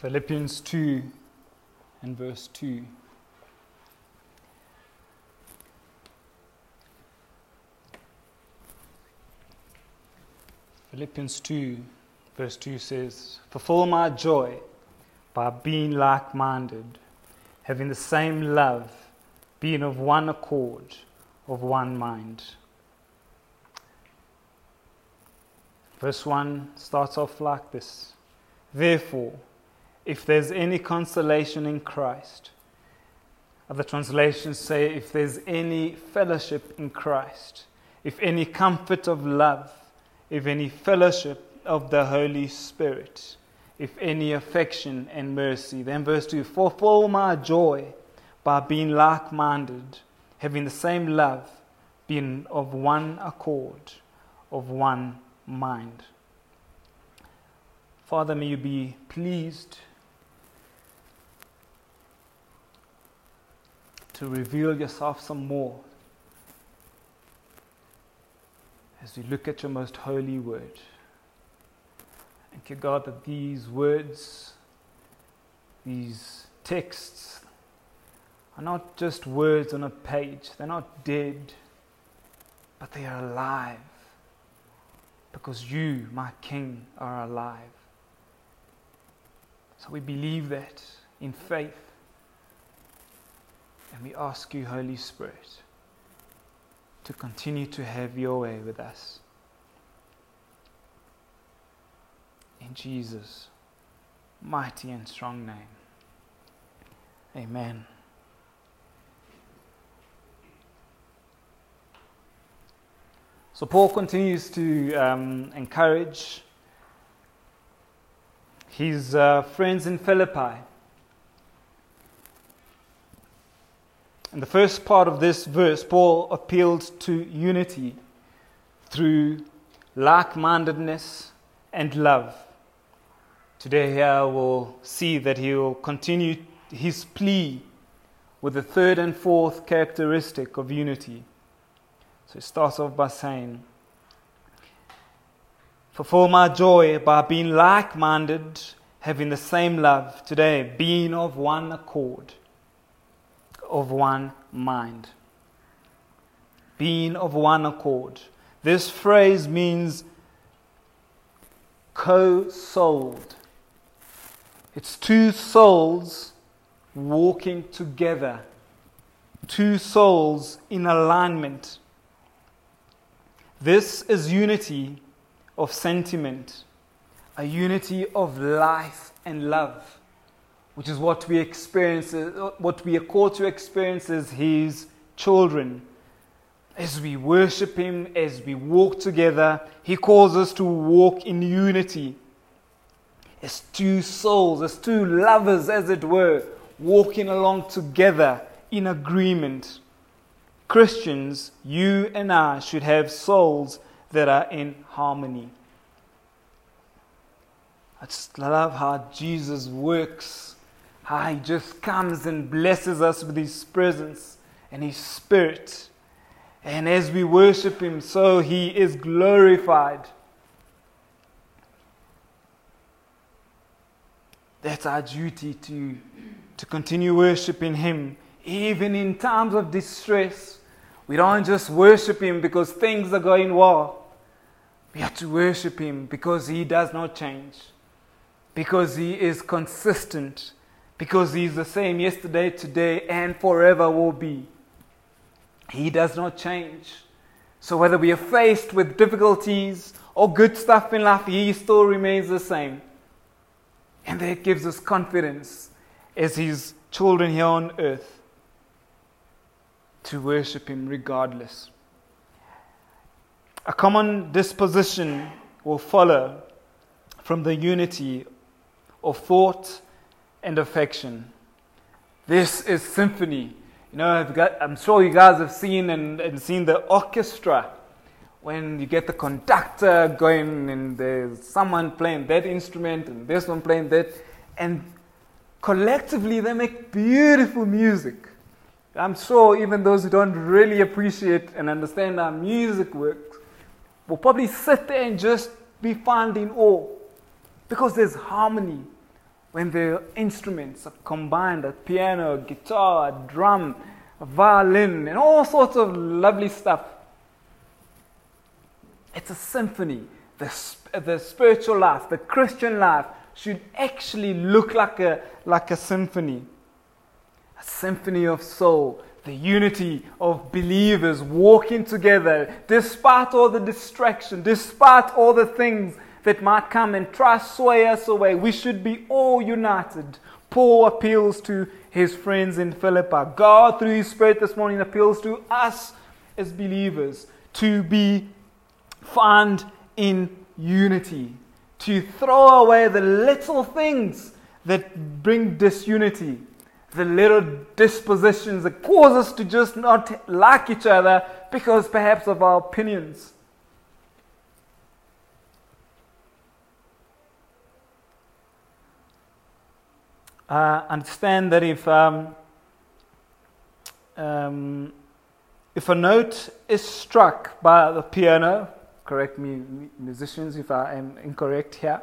Philippians 2 and verse 2. Philippians 2, verse 2 says, Fulfill my joy by being like minded, having the same love, being of one accord, of one mind. Verse 1 starts off like this Therefore, if there's any consolation in Christ, other translations say, if there's any fellowship in Christ, if any comfort of love, if any fellowship of the Holy Spirit, if any affection and mercy. Then, verse 2 Fulfill my joy by being like minded, having the same love, being of one accord, of one mind. Father, may you be pleased to reveal yourself some more as we look at your most holy word. Thank you, God, that these words, these texts, are not just words on a page. They're not dead, but they are alive. Because you, my King, are alive. So we believe that in faith. And we ask you, Holy Spirit, to continue to have your way with us. In Jesus' mighty and strong name. Amen. So, Paul continues to um, encourage his uh, friends in Philippi. In the first part of this verse, Paul appealed to unity through like mindedness and love. Today, here we'll see that he will continue his plea with the third and fourth characteristic of unity. So he starts off by saying, Fulfill my joy by being like minded, having the same love today, being of one accord, of one mind. Being of one accord. This phrase means co souled. It's two souls walking together, two souls in alignment. This is unity of sentiment, a unity of life and love, which is what we experience, what we are called to experience as His children. As we worship Him, as we walk together, He calls us to walk in unity. As two souls, as two lovers, as it were, walking along together in agreement. Christians, you and I should have souls that are in harmony. I just love how Jesus works, how He just comes and blesses us with His presence and His Spirit. And as we worship Him, so He is glorified. That's our duty to, to continue worshiping Him, even in times of distress. We don't just worship Him because things are going well. We have to worship Him because He does not change, because He is consistent, because He is the same yesterday, today, and forever will be. He does not change. So, whether we are faced with difficulties or good stuff in life, He still remains the same. And that gives us confidence as His children here on earth to worship Him regardless. A common disposition will follow from the unity of thought and affection. This is symphony. You know, got, I'm sure you guys have seen and, and seen the orchestra when you get the conductor going and there's someone playing that instrument and this one playing that, and collectively they make beautiful music. I'm sure even those who don't really appreciate and understand how music works will probably sit there and just be found in awe because there's harmony when the instruments are combined a piano, guitar, drum, violin, and all sorts of lovely stuff. It's a symphony. The, the spiritual life, the Christian life, should actually look like a, like a symphony. A symphony of soul, the unity of believers walking together, despite all the distraction, despite all the things that might come and try sway us away. We should be all united. Paul appeals to his friends in Philippi. God, through his Spirit this morning, appeals to us as believers to be found in unity, to throw away the little things that bring disunity, the little dispositions that cause us to just not like each other because perhaps of our opinions. Uh, understand that if, um, um, if a note is struck by the piano, correct me, musicians, if I am incorrect here,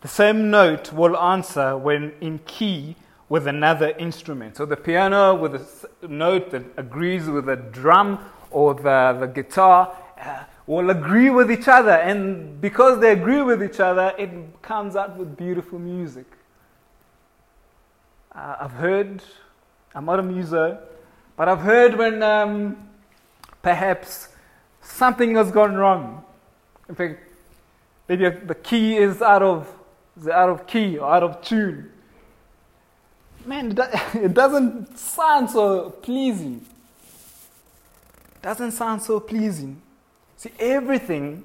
the same note will answer when in key with another instrument. So the piano with a note that agrees with the drum or the, the guitar uh, will agree with each other. And because they agree with each other, it comes out with beautiful music. Uh, I've heard, I'm not a muso, but I've heard when um, perhaps something has gone wrong. In fact, maybe the key is out of, is out of key or out of tune. Man, it doesn't sound so pleasing. It doesn't sound so pleasing. See, everything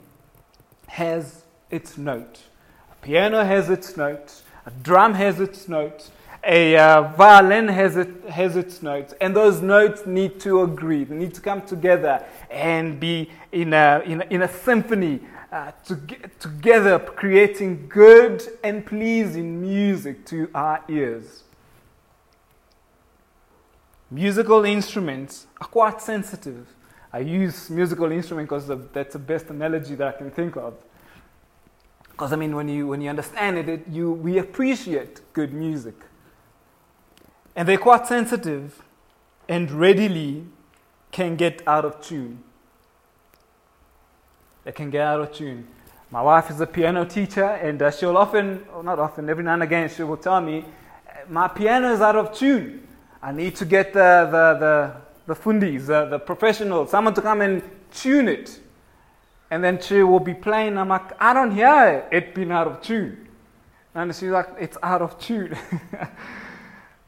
has its note. A piano has its note. A drum has its note a uh, violin has, it, has its notes, and those notes need to agree. They need to come together and be in a, in a, in a symphony uh, to, together, creating good and pleasing music to our ears. Musical instruments are quite sensitive. I use musical instrument because that's the best analogy that I can think of. Because I mean, when you, when you understand it, it you, we appreciate good music. And they're quite sensitive and readily can get out of tune. They can get out of tune. My wife is a piano teacher, and uh, she'll often, or not often, every now and again, she will tell me, My piano is out of tune. I need to get the, the, the, the the, the professionals, someone to come and tune it. And then she will be playing. I'm like, I don't hear it being out of tune. And she's like, It's out of tune.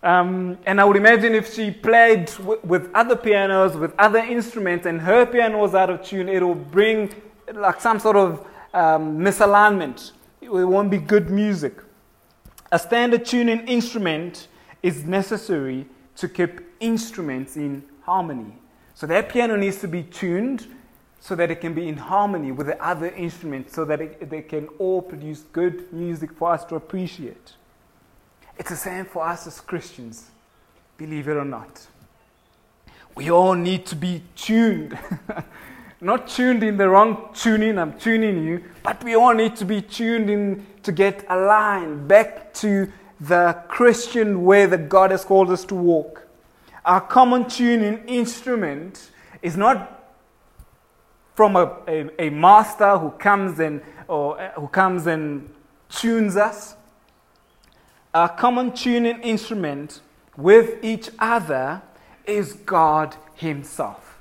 Um, and I would imagine if she played w- with other pianos, with other instruments, and her piano was out of tune, it will bring like some sort of um, misalignment. It won't be good music. A standard tuning instrument is necessary to keep instruments in harmony. So that piano needs to be tuned so that it can be in harmony with the other instruments, so that it, they can all produce good music for us to appreciate. It's the same for us as Christians, believe it or not. We all need to be tuned. not tuned in the wrong tuning, I'm tuning you, but we all need to be tuned in to get aligned back to the Christian way that God has called us to walk. Our common tuning instrument is not from a, a, a master who comes and or uh, who comes and tunes us a common tuning instrument with each other is God Himself.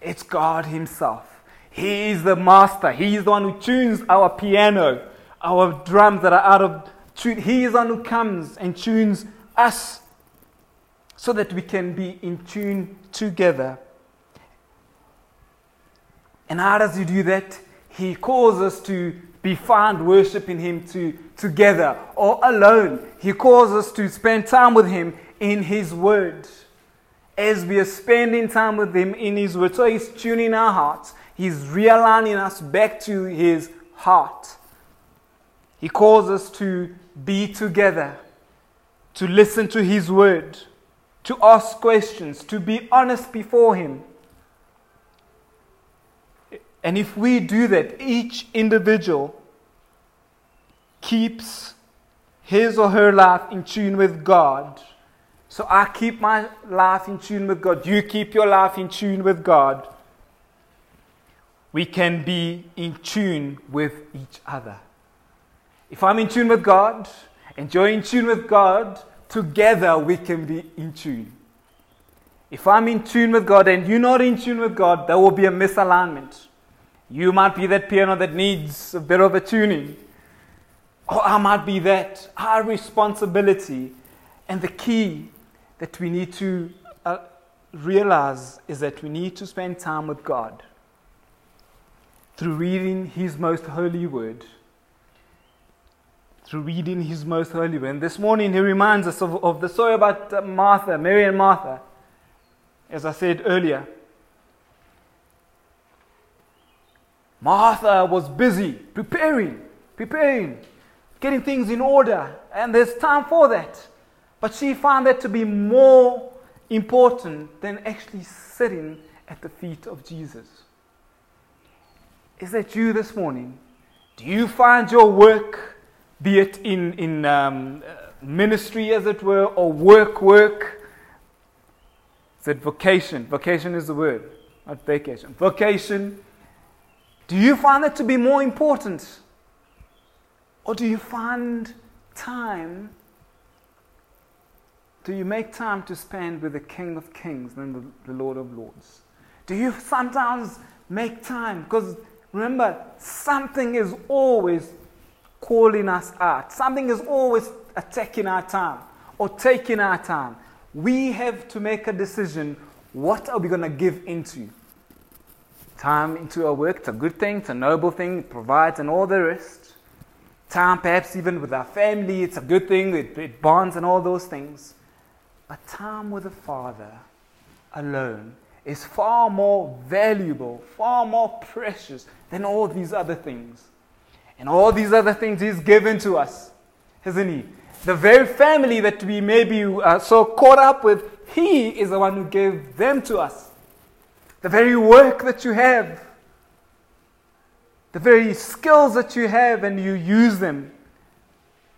It's God Himself. He is the master. He is the one who tunes our piano, our drums that are out of tune. He is the one who comes and tunes us so that we can be in tune together. And how does He do that? He calls us to be found worshiping Him to, together or alone. He calls us to spend time with Him in His Word. As we are spending time with Him in His Word, so He's tuning our hearts, He's realigning us back to His heart. He calls us to be together, to listen to His Word, to ask questions, to be honest before Him. And if we do that, each individual keeps his or her life in tune with God. So I keep my life in tune with God. You keep your life in tune with God. We can be in tune with each other. If I'm in tune with God and you're in tune with God, together we can be in tune. If I'm in tune with God and you're not in tune with God, there will be a misalignment. You might be that piano that needs a bit of a tuning. Or I might be that. Our responsibility and the key that we need to uh, realize is that we need to spend time with God through reading His most holy word. Through reading His most holy word. And this morning He reminds us of, of the story about Martha, Mary and Martha as I said earlier. Martha was busy preparing, preparing, getting things in order, and there's time for that. But she found that to be more important than actually sitting at the feet of Jesus. Is that you this morning? Do you find your work, be it in, in um, ministry as it were, or work, work, said vocation. Vocation is the word, not vacation. Vocation. Do you find that to be more important? Or do you find time? Do you make time to spend with the King of Kings and the, the Lord of Lords? Do you sometimes make time? Because remember, something is always calling us out, something is always attacking our time or taking our time we have to make a decision what are we going to give into? Time into our work, it's a good thing, it's a noble thing, it provides and all the rest. Time, perhaps even with our family, it's a good thing, it, it bonds and all those things. But time with the Father alone is far more valuable, far more precious than all these other things. And all these other things He's given to us, hasn't He? the very family that we may be uh, so caught up with, He is the one who gave them to us. The very work that you have, the very skills that you have, and you use them,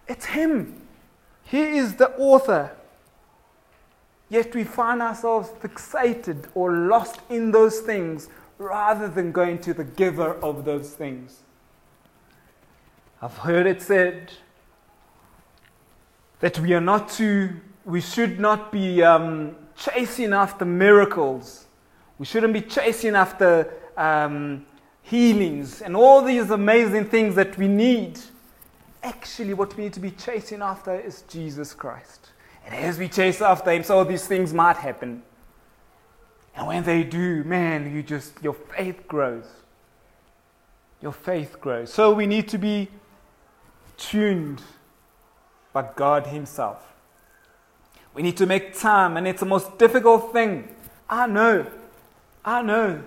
it's Him. He is the author. Yet we find ourselves fixated or lost in those things rather than going to the giver of those things. I've heard it said that we are not to, we should not be um, chasing after miracles. We shouldn't be chasing after um, healings and all these amazing things that we need. Actually, what we need to be chasing after is Jesus Christ. And as we chase after Him, so these things might happen. And when they do, man, you just, your faith grows. Your faith grows. So we need to be tuned by God Himself. We need to make time, and it's the most difficult thing. I know. I know.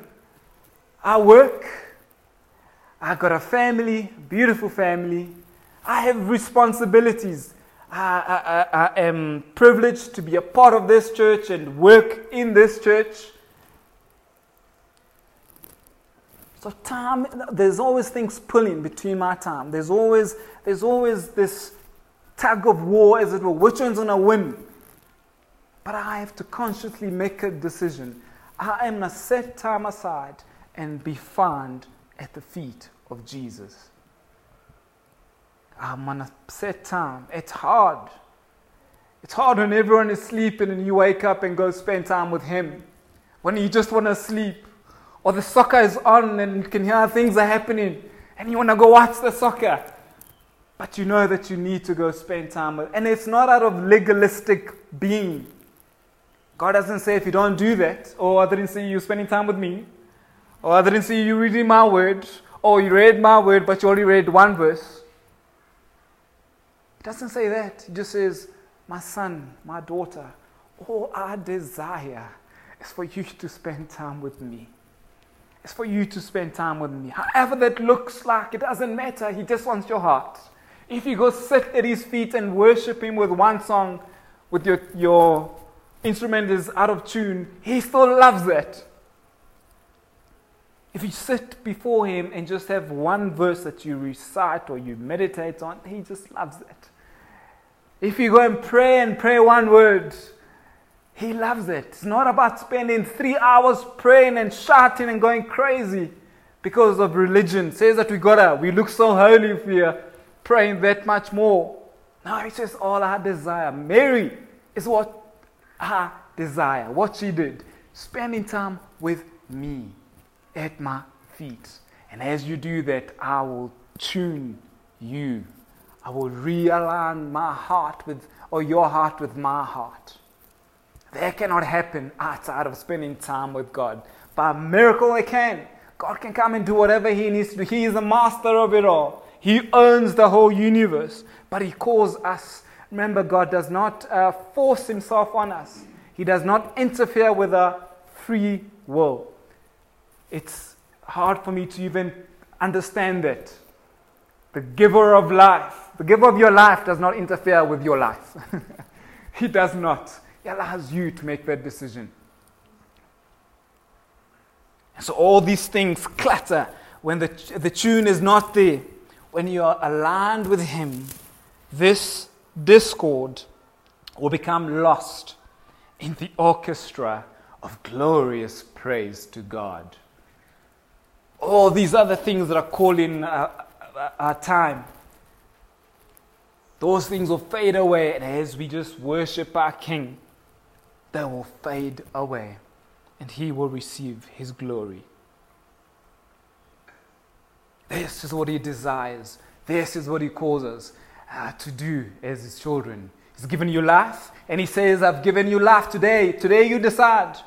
I work. I got a family, beautiful family. I have responsibilities. I, I, I, am privileged to be a part of this church and work in this church. So time, there's always things pulling between my time. There's always, there's always this tug of war, as it were, which one's to win? But I have to consciously make a decision. I am going to set time aside and be found at the feet of Jesus. I'm going to set time. It's hard. It's hard when everyone is sleeping and you wake up and go spend time with Him. When you just want to sleep. Or the soccer is on and you can hear things are happening and you want to go watch the soccer. But you know that you need to go spend time with. And it's not out of legalistic being. God doesn't say if you don't do that, or I didn't see you spending time with me, or I didn't see you reading my word, or you read my word but you only read one verse. He doesn't say that. He just says, My son, my daughter, all I desire is for you to spend time with me. It's for you to spend time with me. However that looks like, it doesn't matter. He just wants your heart. If you go sit at his feet and worship him with one song, with your, your instrument is out of tune, he still loves that. If you sit before him and just have one verse that you recite or you meditate on, he just loves it. If you go and pray and pray one word, he loves it. It's not about spending three hours praying and shouting and going crazy because of religion. It says that we gotta, we look so holy if we are praying that much more. No, it's just all our desire. Mary is what her desire, what she did. Spending time with me at my feet. And as you do that, I will tune you. I will realign my heart with, or your heart with my heart. That cannot happen outside of spending time with God. By miracle, it can. God can come and do whatever He needs to do. He is the master of it all. He owns the whole universe. But He calls us. Remember, God does not uh, force Himself on us, He does not interfere with our free will. It's hard for me to even understand that. The giver of life, the giver of your life does not interfere with your life. he does not. He allows you to make that decision. So all these things clatter when the, the tune is not there. When you are aligned with Him, this discord will become lost in the orchestra of glorious praise to God. All these other things that are calling our, our time, those things will fade away. And as we just worship our King, they will fade away and he will receive his glory. This is what he desires. This is what he calls us uh, to do as his children. He's given you life, and he says, I've given you life today. Today you decide.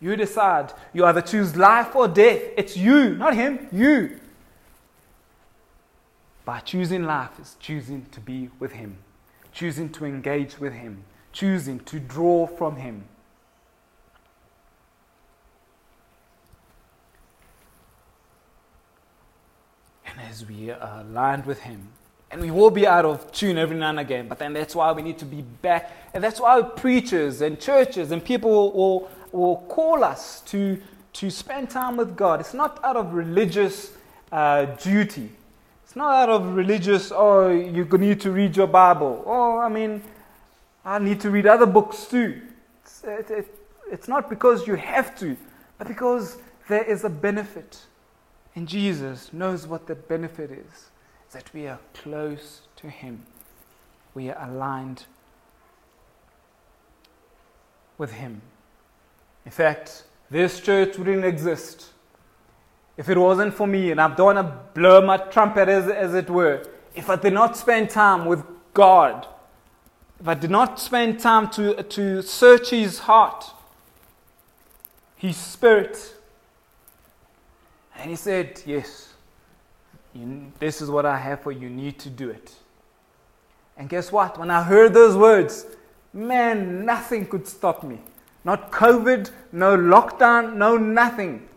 You decide. You either choose life or death. It's you, not him, you. By choosing life is choosing to be with him, choosing to engage with him, choosing to draw from him. And as we are aligned with Him, and we will be out of tune every now and again, but then that's why we need to be back. And that's why preachers and churches and people will, will, call us to, to spend time with God. It's not out of religious uh, duty. It's not out of religious, oh, you need to read your Bible. Oh, I mean, I need to read other books too. It's, it, it, it's not because you have to, but because there is a benefit. And Jesus knows what the benefit is that we are close to Him. We are aligned with Him. In fact, this church wouldn't exist if it wasn't for me, and I don't want to blow my trumpet as, as it were, if I did not spend time with God, if I did not spend time to, to search His heart, His Spirit, and he said, Yes, you, this is what I have for you. You need to do it. And guess what? When I heard those words, man, nothing could stop me. Not COVID, no lockdown, no nothing.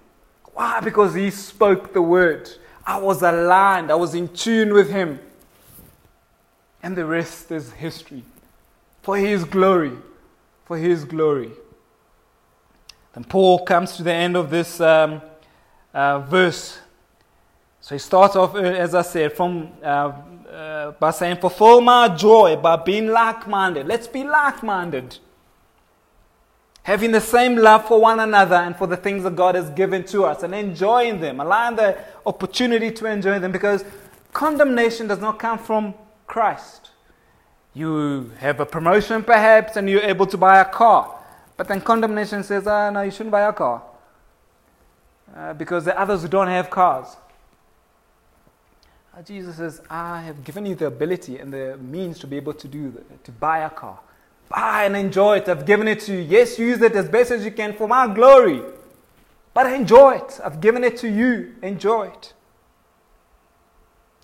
Why? Because he spoke the word. I was aligned, I was in tune with him. And the rest is history. For his glory. For his glory. Then Paul comes to the end of this um, uh, verse. So he starts off, uh, as I said, from uh, uh, by saying, "Fulfill my joy by being like-minded." Let's be like-minded, having the same love for one another and for the things that God has given to us, and enjoying them, allowing the opportunity to enjoy them, because condemnation does not come from Christ. You have a promotion, perhaps, and you're able to buy a car, but then condemnation says, "Ah, no, you shouldn't buy a car." Uh, because the others who don't have cars. Uh, Jesus says, I have given you the ability and the means to be able to do that, to buy a car. Buy and enjoy it. I've given it to you. Yes, use it as best as you can for my glory. But enjoy it. I've given it to you. Enjoy it.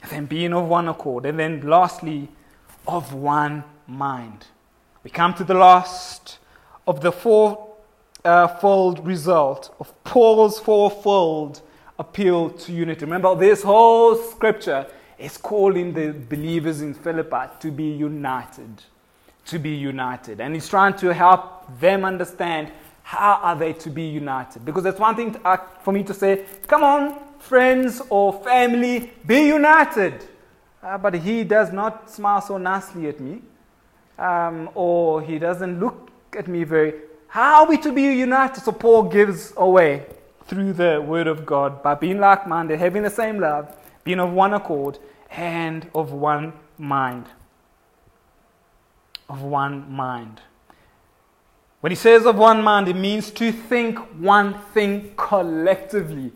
And then being of one accord. And then lastly, of one mind. We come to the last of the fourfold uh, result of Paul's fourfold appeal to unity. Remember, this whole scripture is calling the believers in Philippi to be united. To be united. And he's trying to help them understand how are they to be united. Because it's one thing to, uh, for me to say, come on, friends or family, be united. Uh, but he does not smile so nicely at me. um, or he doesn't look at me very. How are we to be united? So Paul gives away through the word of God by being like minded, having the same love, being of one accord, and of one mind. Of one mind. When he says of one mind, it means to think one thing collectively.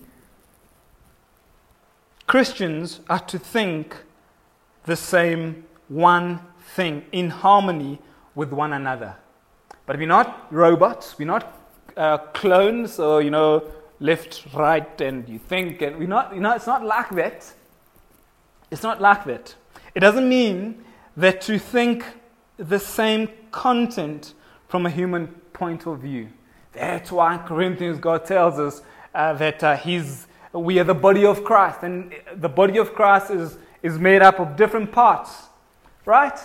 Christians are to think the same one thing in harmony with one another. But we're not robots, we're not uh, clones or, you know, left, right, and you think, and we're not, you know, it's not like that. It's not like that. It doesn't mean that to think the same content from a human point of view. That's why Corinthians God tells us uh, that uh, he's, we are the body of Christ, and the body of Christ is, is made up of different parts, right?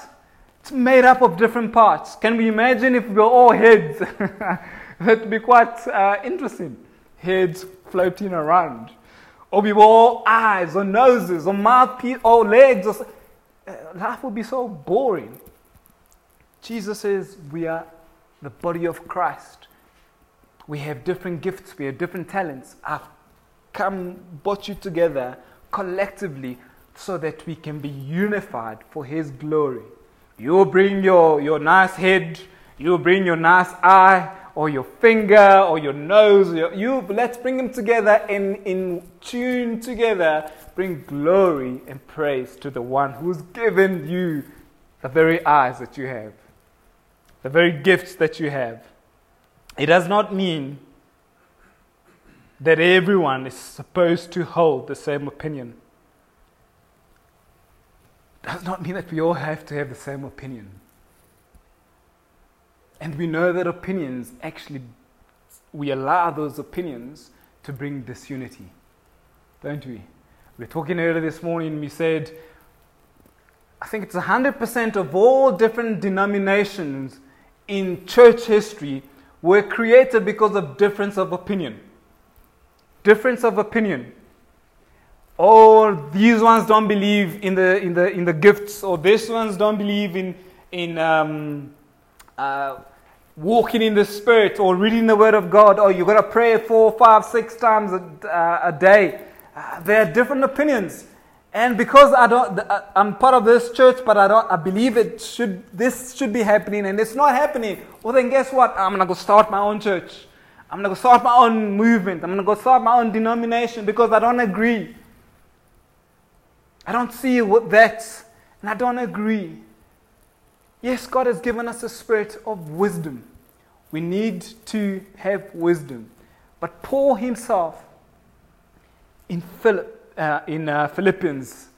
It's made up of different parts. Can we imagine if we were all heads? That'd be quite uh, interesting. Heads floating around or we were all eyes or noses or mouthpiece or legs. Or, uh, life would be so boring. Jesus says we are the body of Christ. We have different gifts, we have different talents. I've come, brought you together collectively so that we can be unified for His glory. You bring your, your nice head, you bring your nice eye, or your finger or your nose. Or your, you let's bring them together in, in tune together. Bring glory and praise to the one who's given you the very eyes that you have, the very gifts that you have. It does not mean that everyone is supposed to hold the same opinion. Does not mean that we all have to have the same opinion. And we know that opinions actually, we allow those opinions to bring disunity, don't we? We were talking earlier this morning, we said, I think it's 100% of all different denominations in church history were created because of difference of opinion. Difference of opinion. Or these ones don't believe in the, in the, in the gifts, or these ones don't believe in, in um, uh, walking in the Spirit or reading the Word of God, or you've got to pray four, five, six times a, uh, a day. Uh, there are different opinions. And because I don't, uh, I'm part of this church, but I don't, I believe it should, this should be happening, and it's not happening. Well, then guess what? I'm gonna go start my own church. I'm gonna go start my own movement. I'm gonna go start my own denomination because I don't agree. I don't see what that's, and I don't agree. Yes, God has given us a spirit of wisdom. We need to have wisdom. But Paul himself, in, uh, in uh, Philippians,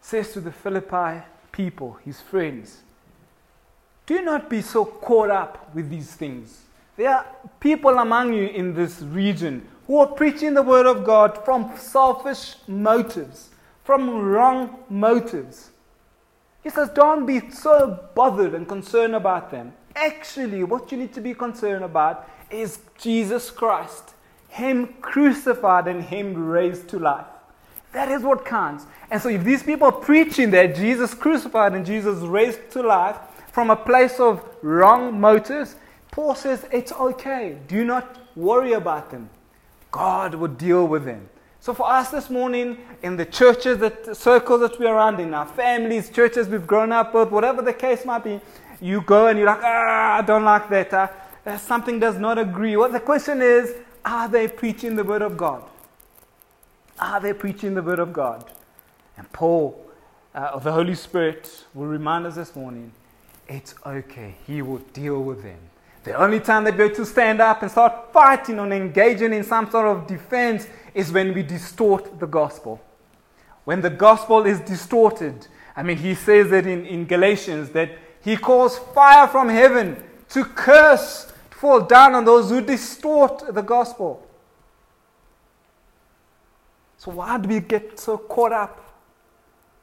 says to the Philippi people, his friends, do not be so caught up with these things. There are people among you in this region who are preaching the word of God from selfish motives, from wrong motives. He says, Don't be so bothered and concerned about them. Actually, what you need to be concerned about is Jesus Christ, Him crucified and Him raised to life. That is what counts. And so, if these people are preaching that Jesus crucified and Jesus raised to life from a place of wrong motives, Paul says it's okay. Do not worry about them. God will deal with them. So for us this morning, in the churches, that circles that we're around, in our families, churches we've grown up with, whatever the case might be, you go and you're like, ah, I don't like that. Uh, something does not agree. Well, the question is, are they preaching the word of God? Are they preaching the word of God? And Paul, uh, the Holy Spirit, will remind us this morning, it's okay. He will deal with them. The only time that we're to stand up and start fighting and engaging in some sort of defense is when we distort the gospel. When the gospel is distorted, I mean, he says that in, in Galatians that he calls fire from heaven to curse, to fall down on those who distort the gospel. So, why do we get so caught up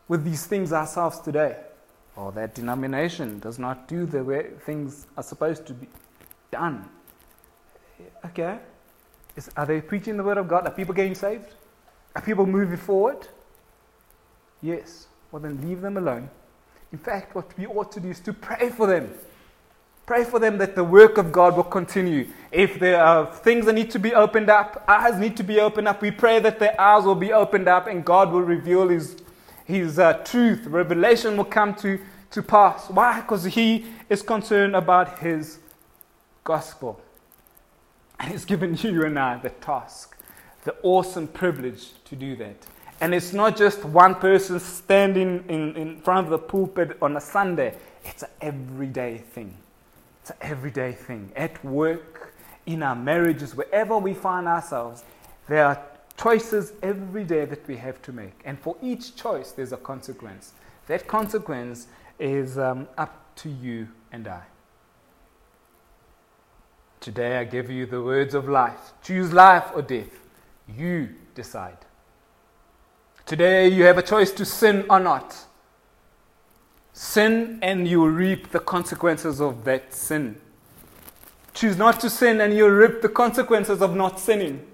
with these things ourselves today? Or that denomination does not do the way things are supposed to be done. Okay, is, are they preaching the word of God? Are people getting saved? Are people moving forward? Yes. Well, then leave them alone. In fact, what we ought to do is to pray for them. Pray for them that the work of God will continue. If there are things that need to be opened up, eyes need to be opened up, we pray that their eyes will be opened up and God will reveal His, his uh, truth. Revelation will come to, to pass. Why? Because He is concerned about His gospel. And He's given you and I the task, the awesome privilege to do that. And it's not just one person standing in, in front of the pulpit on a Sunday, it's an everyday thing. It's an everyday thing. At work, in our marriages, wherever we find ourselves, there are choices every day that we have to make. And for each choice, there's a consequence. That consequence is um, up to you and I. Today, I give you the words of life. Choose life or death. You decide. Today you have a choice to sin or not. Sin and you reap the consequences of that sin. Choose not to sin and you reap the consequences of not sinning.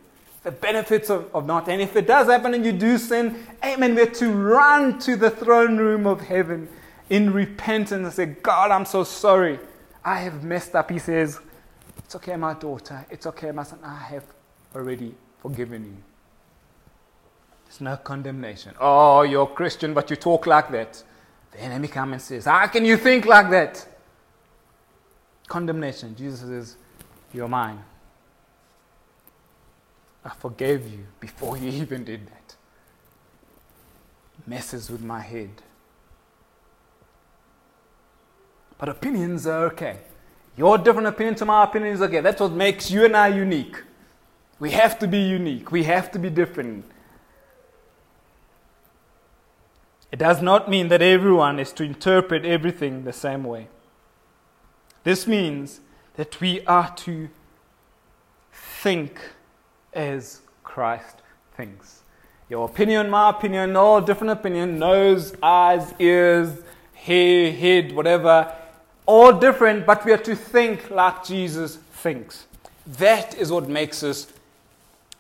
The benefits of, of not. And if it does happen and you do sin, amen, we're to run to the throne room of heaven in repentance and say, God, I'm so sorry. I have messed up. He says, It's okay, my daughter. It's okay, my son. I have already forgiven you. There's no condemnation. Oh, you're Christian, but you talk like that. The enemy comes and says, How can you think like that? Condemnation. Jesus says, You're mine. I forgave you before you even did that. Messes with my head. But opinions are okay. Your different opinion to my opinion is okay. That's what makes you and I unique. We have to be unique. We have to be different. It does not mean that everyone is to interpret everything the same way. This means that we are to think as Christ thinks. Your opinion, my opinion, all different opinion, nose, eyes, ears, hair, head, whatever, all different, but we are to think like Jesus thinks. That is what makes us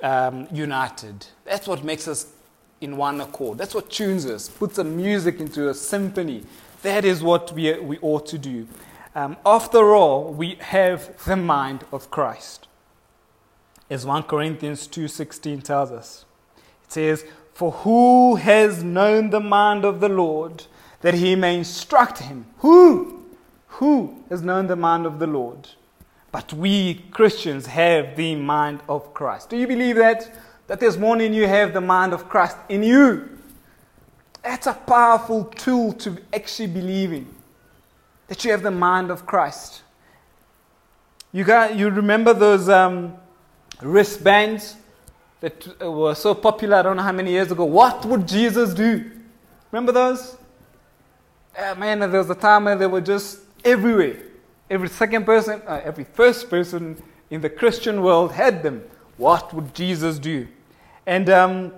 um, united. That's what makes us in one accord. That's what tunes us, puts a music into a symphony. That is what we, we ought to do. Um, after all, we have the mind of Christ. As 1 Corinthians 2:16 tells us. It says, "For who has known the mind of the Lord that he may instruct him?" Who? Who has known the mind of the Lord? But we Christians have the mind of Christ. Do you believe that? that this morning you have the mind of Christ in you. That's a powerful tool to actually believe in. That you have the mind of Christ. You, got, you remember those um, wristbands that were so popular, I don't know how many years ago? What would Jesus do? Remember those? Uh, man, there was a time when they were just everywhere. Every second person, uh, every first person in the Christian world had them. What would Jesus do? And um,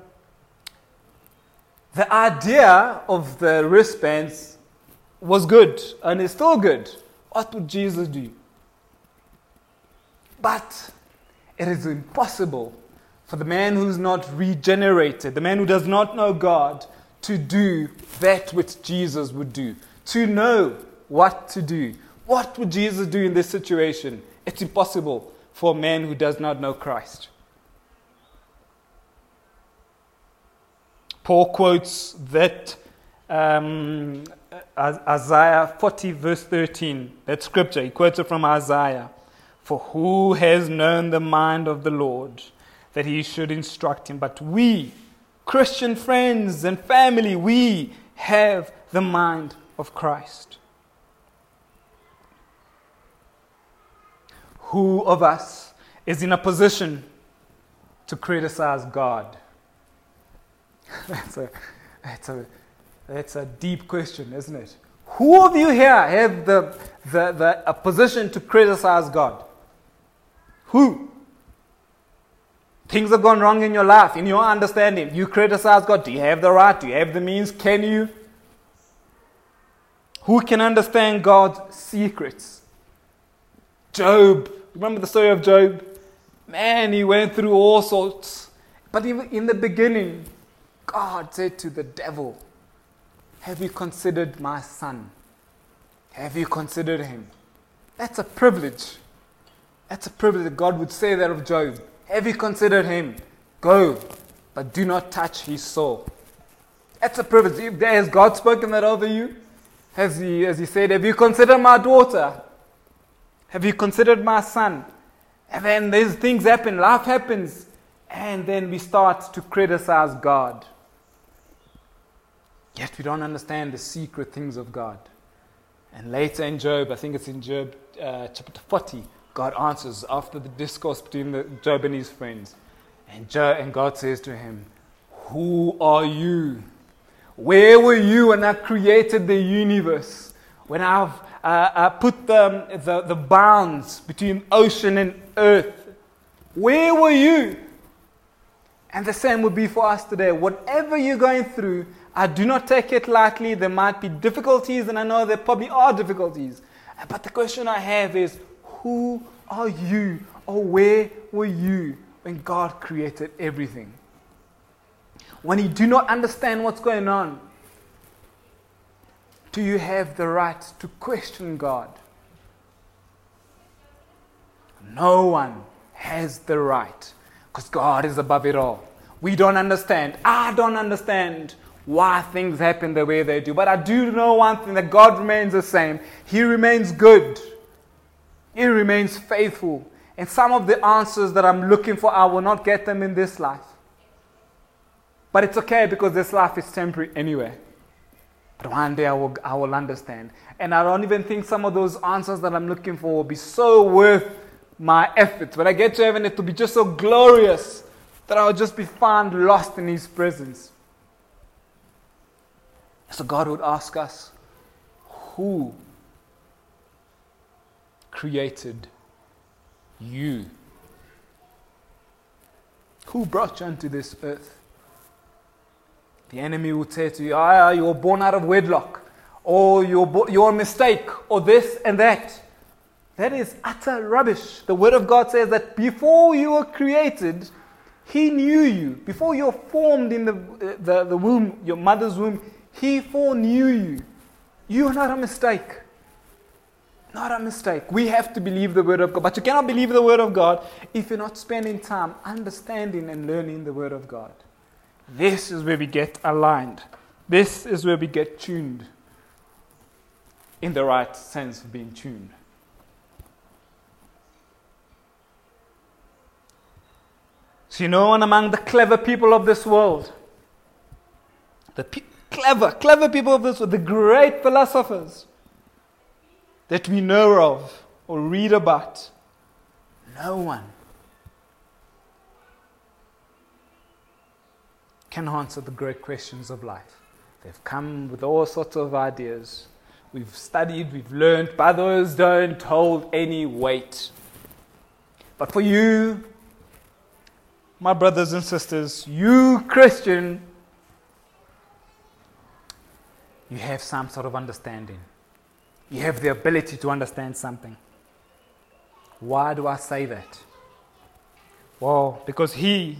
the idea of the wristbands was good and is still good. What would Jesus do? But it is impossible for the man who's not regenerated, the man who does not know God, to do that which Jesus would do, to know what to do. What would Jesus do in this situation? It's impossible for a man who does not know Christ. Paul quotes that um, Isaiah 40, verse 13, that scripture. He quotes it from Isaiah. For who has known the mind of the Lord that he should instruct him? But we, Christian friends and family, we have the mind of Christ. Who of us is in a position to criticize God? that's, a, that's, a, that's a deep question, isn't it? Who of you here have the, the, the a position to criticize God? Who? Things have gone wrong in your life, in your understanding. You criticize God. Do you have the right? Do you have the means? Can you? Who can understand God's secrets? Job. Remember the story of Job? Man, he went through all sorts. But even in the beginning, God said to the devil, Have you considered my son? Have you considered him? That's a privilege. That's a privilege that God would say that of Job. Have you considered him? Go, but do not touch his soul. That's a privilege. Has God spoken that over you? Has he, has he said, Have you considered my daughter? Have you considered my son? And then these things happen, life happens, and then we start to criticize God. Yet we don't understand the secret things of God. And later in Job, I think it's in Job uh, chapter 40, God answers after the discourse between the, Job and his friends. And, Job, and God says to him, Who are you? Where were you when I created the universe? When I've uh, uh, put the, the, the bounds between ocean and earth? Where were you? And the same would be for us today. Whatever you're going through, I do not take it lightly. There might be difficulties, and I know there probably are difficulties. But the question I have is who are you, or where were you when God created everything? When you do not understand what's going on, do you have the right to question God? No one has the right because God is above it all. We don't understand. I don't understand why things happen the way they do. But I do know one thing that God remains the same. He remains good, He remains faithful. And some of the answers that I'm looking for, I will not get them in this life. But it's okay because this life is temporary anyway. But one day I will, I will understand. And I don't even think some of those answers that I'm looking for will be so worth my efforts. When I get to heaven, it will be just so glorious that I'll just be found lost in His presence. So God would ask us, Who created you? Who brought you into this earth? The enemy will say to you, ah, you were born out of wedlock, or you're, bo- you're a mistake, or this and that. That is utter rubbish. The Word of God says that before you were created, He knew you. Before you were formed in the, the, the womb, your mother's womb, He foreknew you. You are not a mistake. Not a mistake. We have to believe the Word of God. But you cannot believe the Word of God if you're not spending time understanding and learning the Word of God. This is where we get aligned. This is where we get tuned in the right sense of being tuned. So, you know, one among the clever people of this world, the pe- clever, clever people of this world, the great philosophers that we know of or read about, no one can answer the great questions of life. They've come with all sorts of ideas. We've studied, we've learned, but those don't hold any weight. But for you, my brothers and sisters, you Christian, you have some sort of understanding. You have the ability to understand something. Why do I say that? Well, because He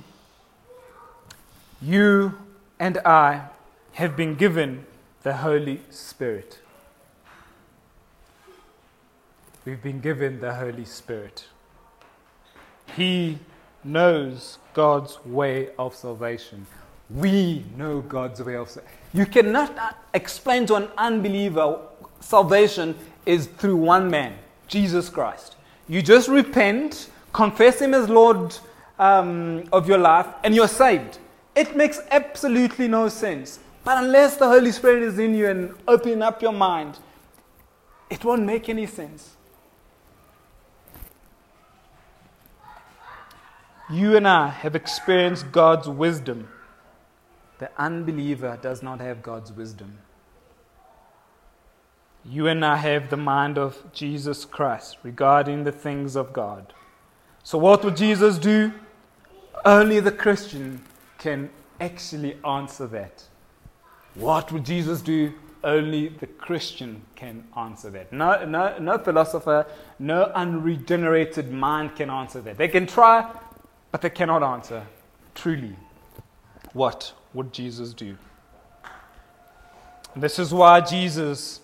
you and I have been given the Holy Spirit. We've been given the Holy Spirit. He knows God's way of salvation. We know God's way of salvation. You cannot explain to an unbeliever salvation is through one man, Jesus Christ. You just repent, confess Him as Lord um, of your life, and you're saved. It makes absolutely no sense. But unless the Holy Spirit is in you and opening up your mind, it won't make any sense. You and I have experienced God's wisdom. The unbeliever does not have God's wisdom. You and I have the mind of Jesus Christ regarding the things of God. So, what would Jesus do? Only the Christian can actually answer that. What would Jesus do? Only the Christian can answer that. No, no, no philosopher, no unregenerated mind can answer that. They can try, but they cannot answer truly what would Jesus do. This is why Jesus,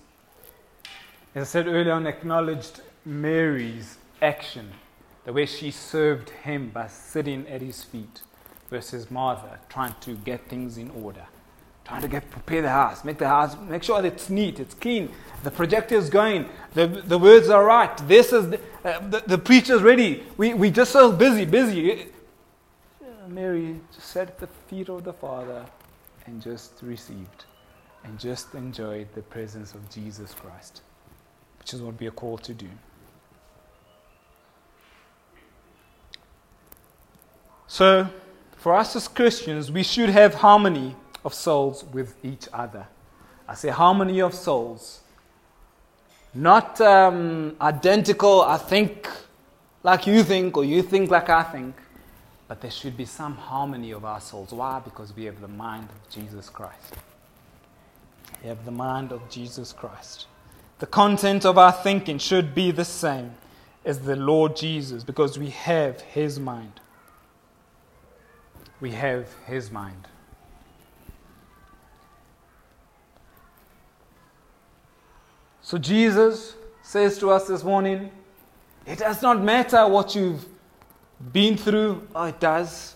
as I said earlier on, acknowledged Mary's action, the way she served him by sitting at his feet, versus Martha trying to get things in order, trying to get prepare the house, make the house, make sure that it's neat, it's clean, the projector is going, the, the words are right, this is the, uh, the, the preacher's ready. We we just so busy, busy. Mary just sat at the feet of the Father and just received and just enjoyed the presence of Jesus Christ, which is what we are called to do. So, for us as Christians, we should have harmony of souls with each other. I say harmony of souls. Not um, identical, I think like you think, or you think like I think, but there should be some harmony of our souls. Why? Because we have the mind of Jesus Christ. We have the mind of Jesus Christ. The content of our thinking should be the same as the Lord Jesus because we have His mind. We have His mind. So Jesus says to us this morning, it does not matter what you've been through. Oh, it does.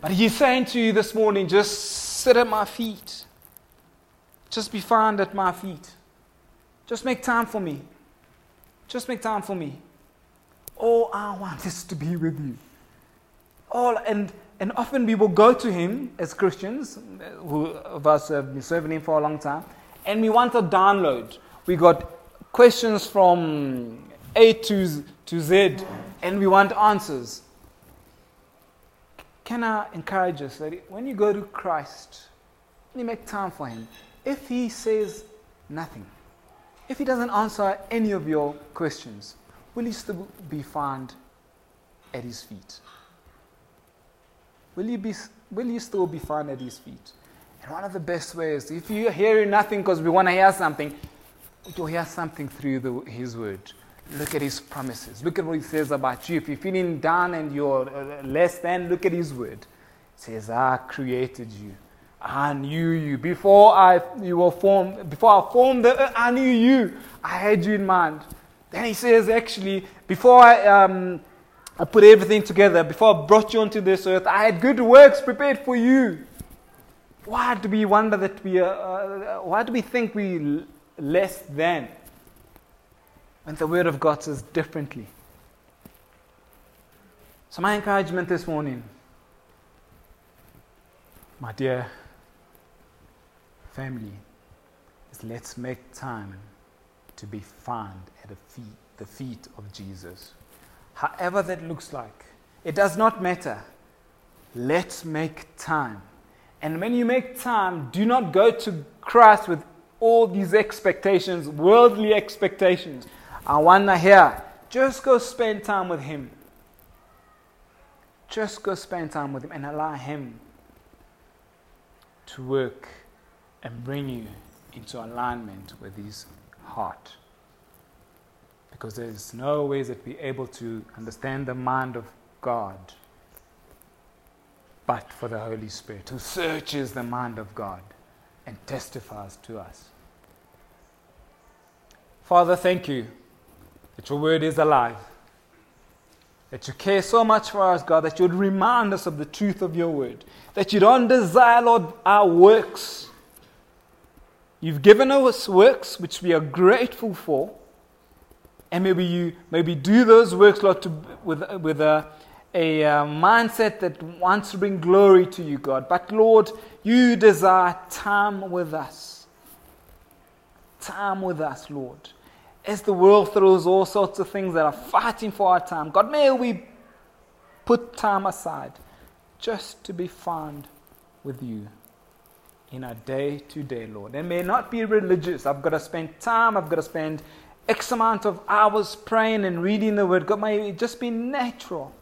But he's saying to you this morning, just sit at my feet. Just be found at my feet. Just make time for me. Just make time for me. All I want is to be with you. All and and often we will go to him as Christians, who of us have been serving him for a long time, and we want a download. We got questions from A to, to Z, and we want answers. Can I encourage us that when you go to Christ, you make time for Him, if He says nothing, if He doesn't answer any of your questions, will you still be found at His feet? Will you, be, will you still be found at His feet? And one of the best ways, if you're hearing nothing because we want to hear something, you'll hear something through the, His Word. Look at His promises. Look at what He says about you. If you're feeling down and you're uh, less than, look at His Word. It says, I created you. I knew you. Before I, you were formed, before I formed the earth, I knew you. I had you in mind. Then He says, actually, before I, um, I put everything together, before I brought you onto this earth, I had good works prepared for you. Why do we wonder that we are, uh, why do we think we less than when the Word of God says differently? So, my encouragement this morning, my dear family, is let's make time to be found at the feet, the feet of Jesus however that looks like. It does not matter. Let's make time. And when you make time, do not go to Christ with all these expectations, worldly expectations. I want to hear. Just go spend time with Him. Just go spend time with Him and allow Him to work and bring you into alignment with His heart because there's no ways that we're able to understand the mind of God but for the Holy Spirit who searches the mind of God and testifies to us. Father, thank you that your word is alive, that you care so much for us, God, that you would remind us of the truth of your word, that you don't desire, Lord, our works. You've given us works which we are grateful for. And maybe you maybe do those works, Lord, to, with, with a, a uh, mindset that wants to bring glory to you, God. But Lord, you desire time with us. Time with us, Lord. As the world throws all sorts of things that are fighting for our time, God, may we put time aside just to be found with you in our day to day, Lord. And may not be religious. I've got to spend time, I've got to spend X amount of hours praying and reading the Word. God, may it just be natural.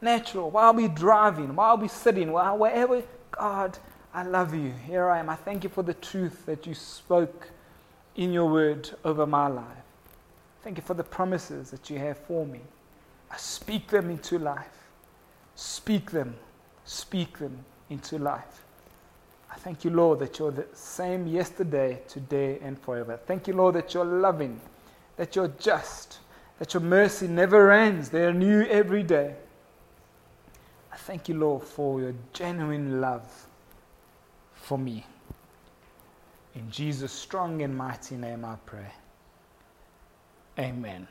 Natural. While we're driving, while we're sitting, while wherever. God, I love you. Here I am. I thank you for the truth that you spoke in your Word over my life. Thank you for the promises that you have for me. I speak them into life. Speak them. Speak them into life. I I thank you, Lord, that you're the same yesterday, today, and forever. Thank you, Lord, that you're loving, that you're just, that your mercy never ends. They are new every day. I thank you, Lord, for your genuine love for me. In Jesus' strong and mighty name I pray. Amen.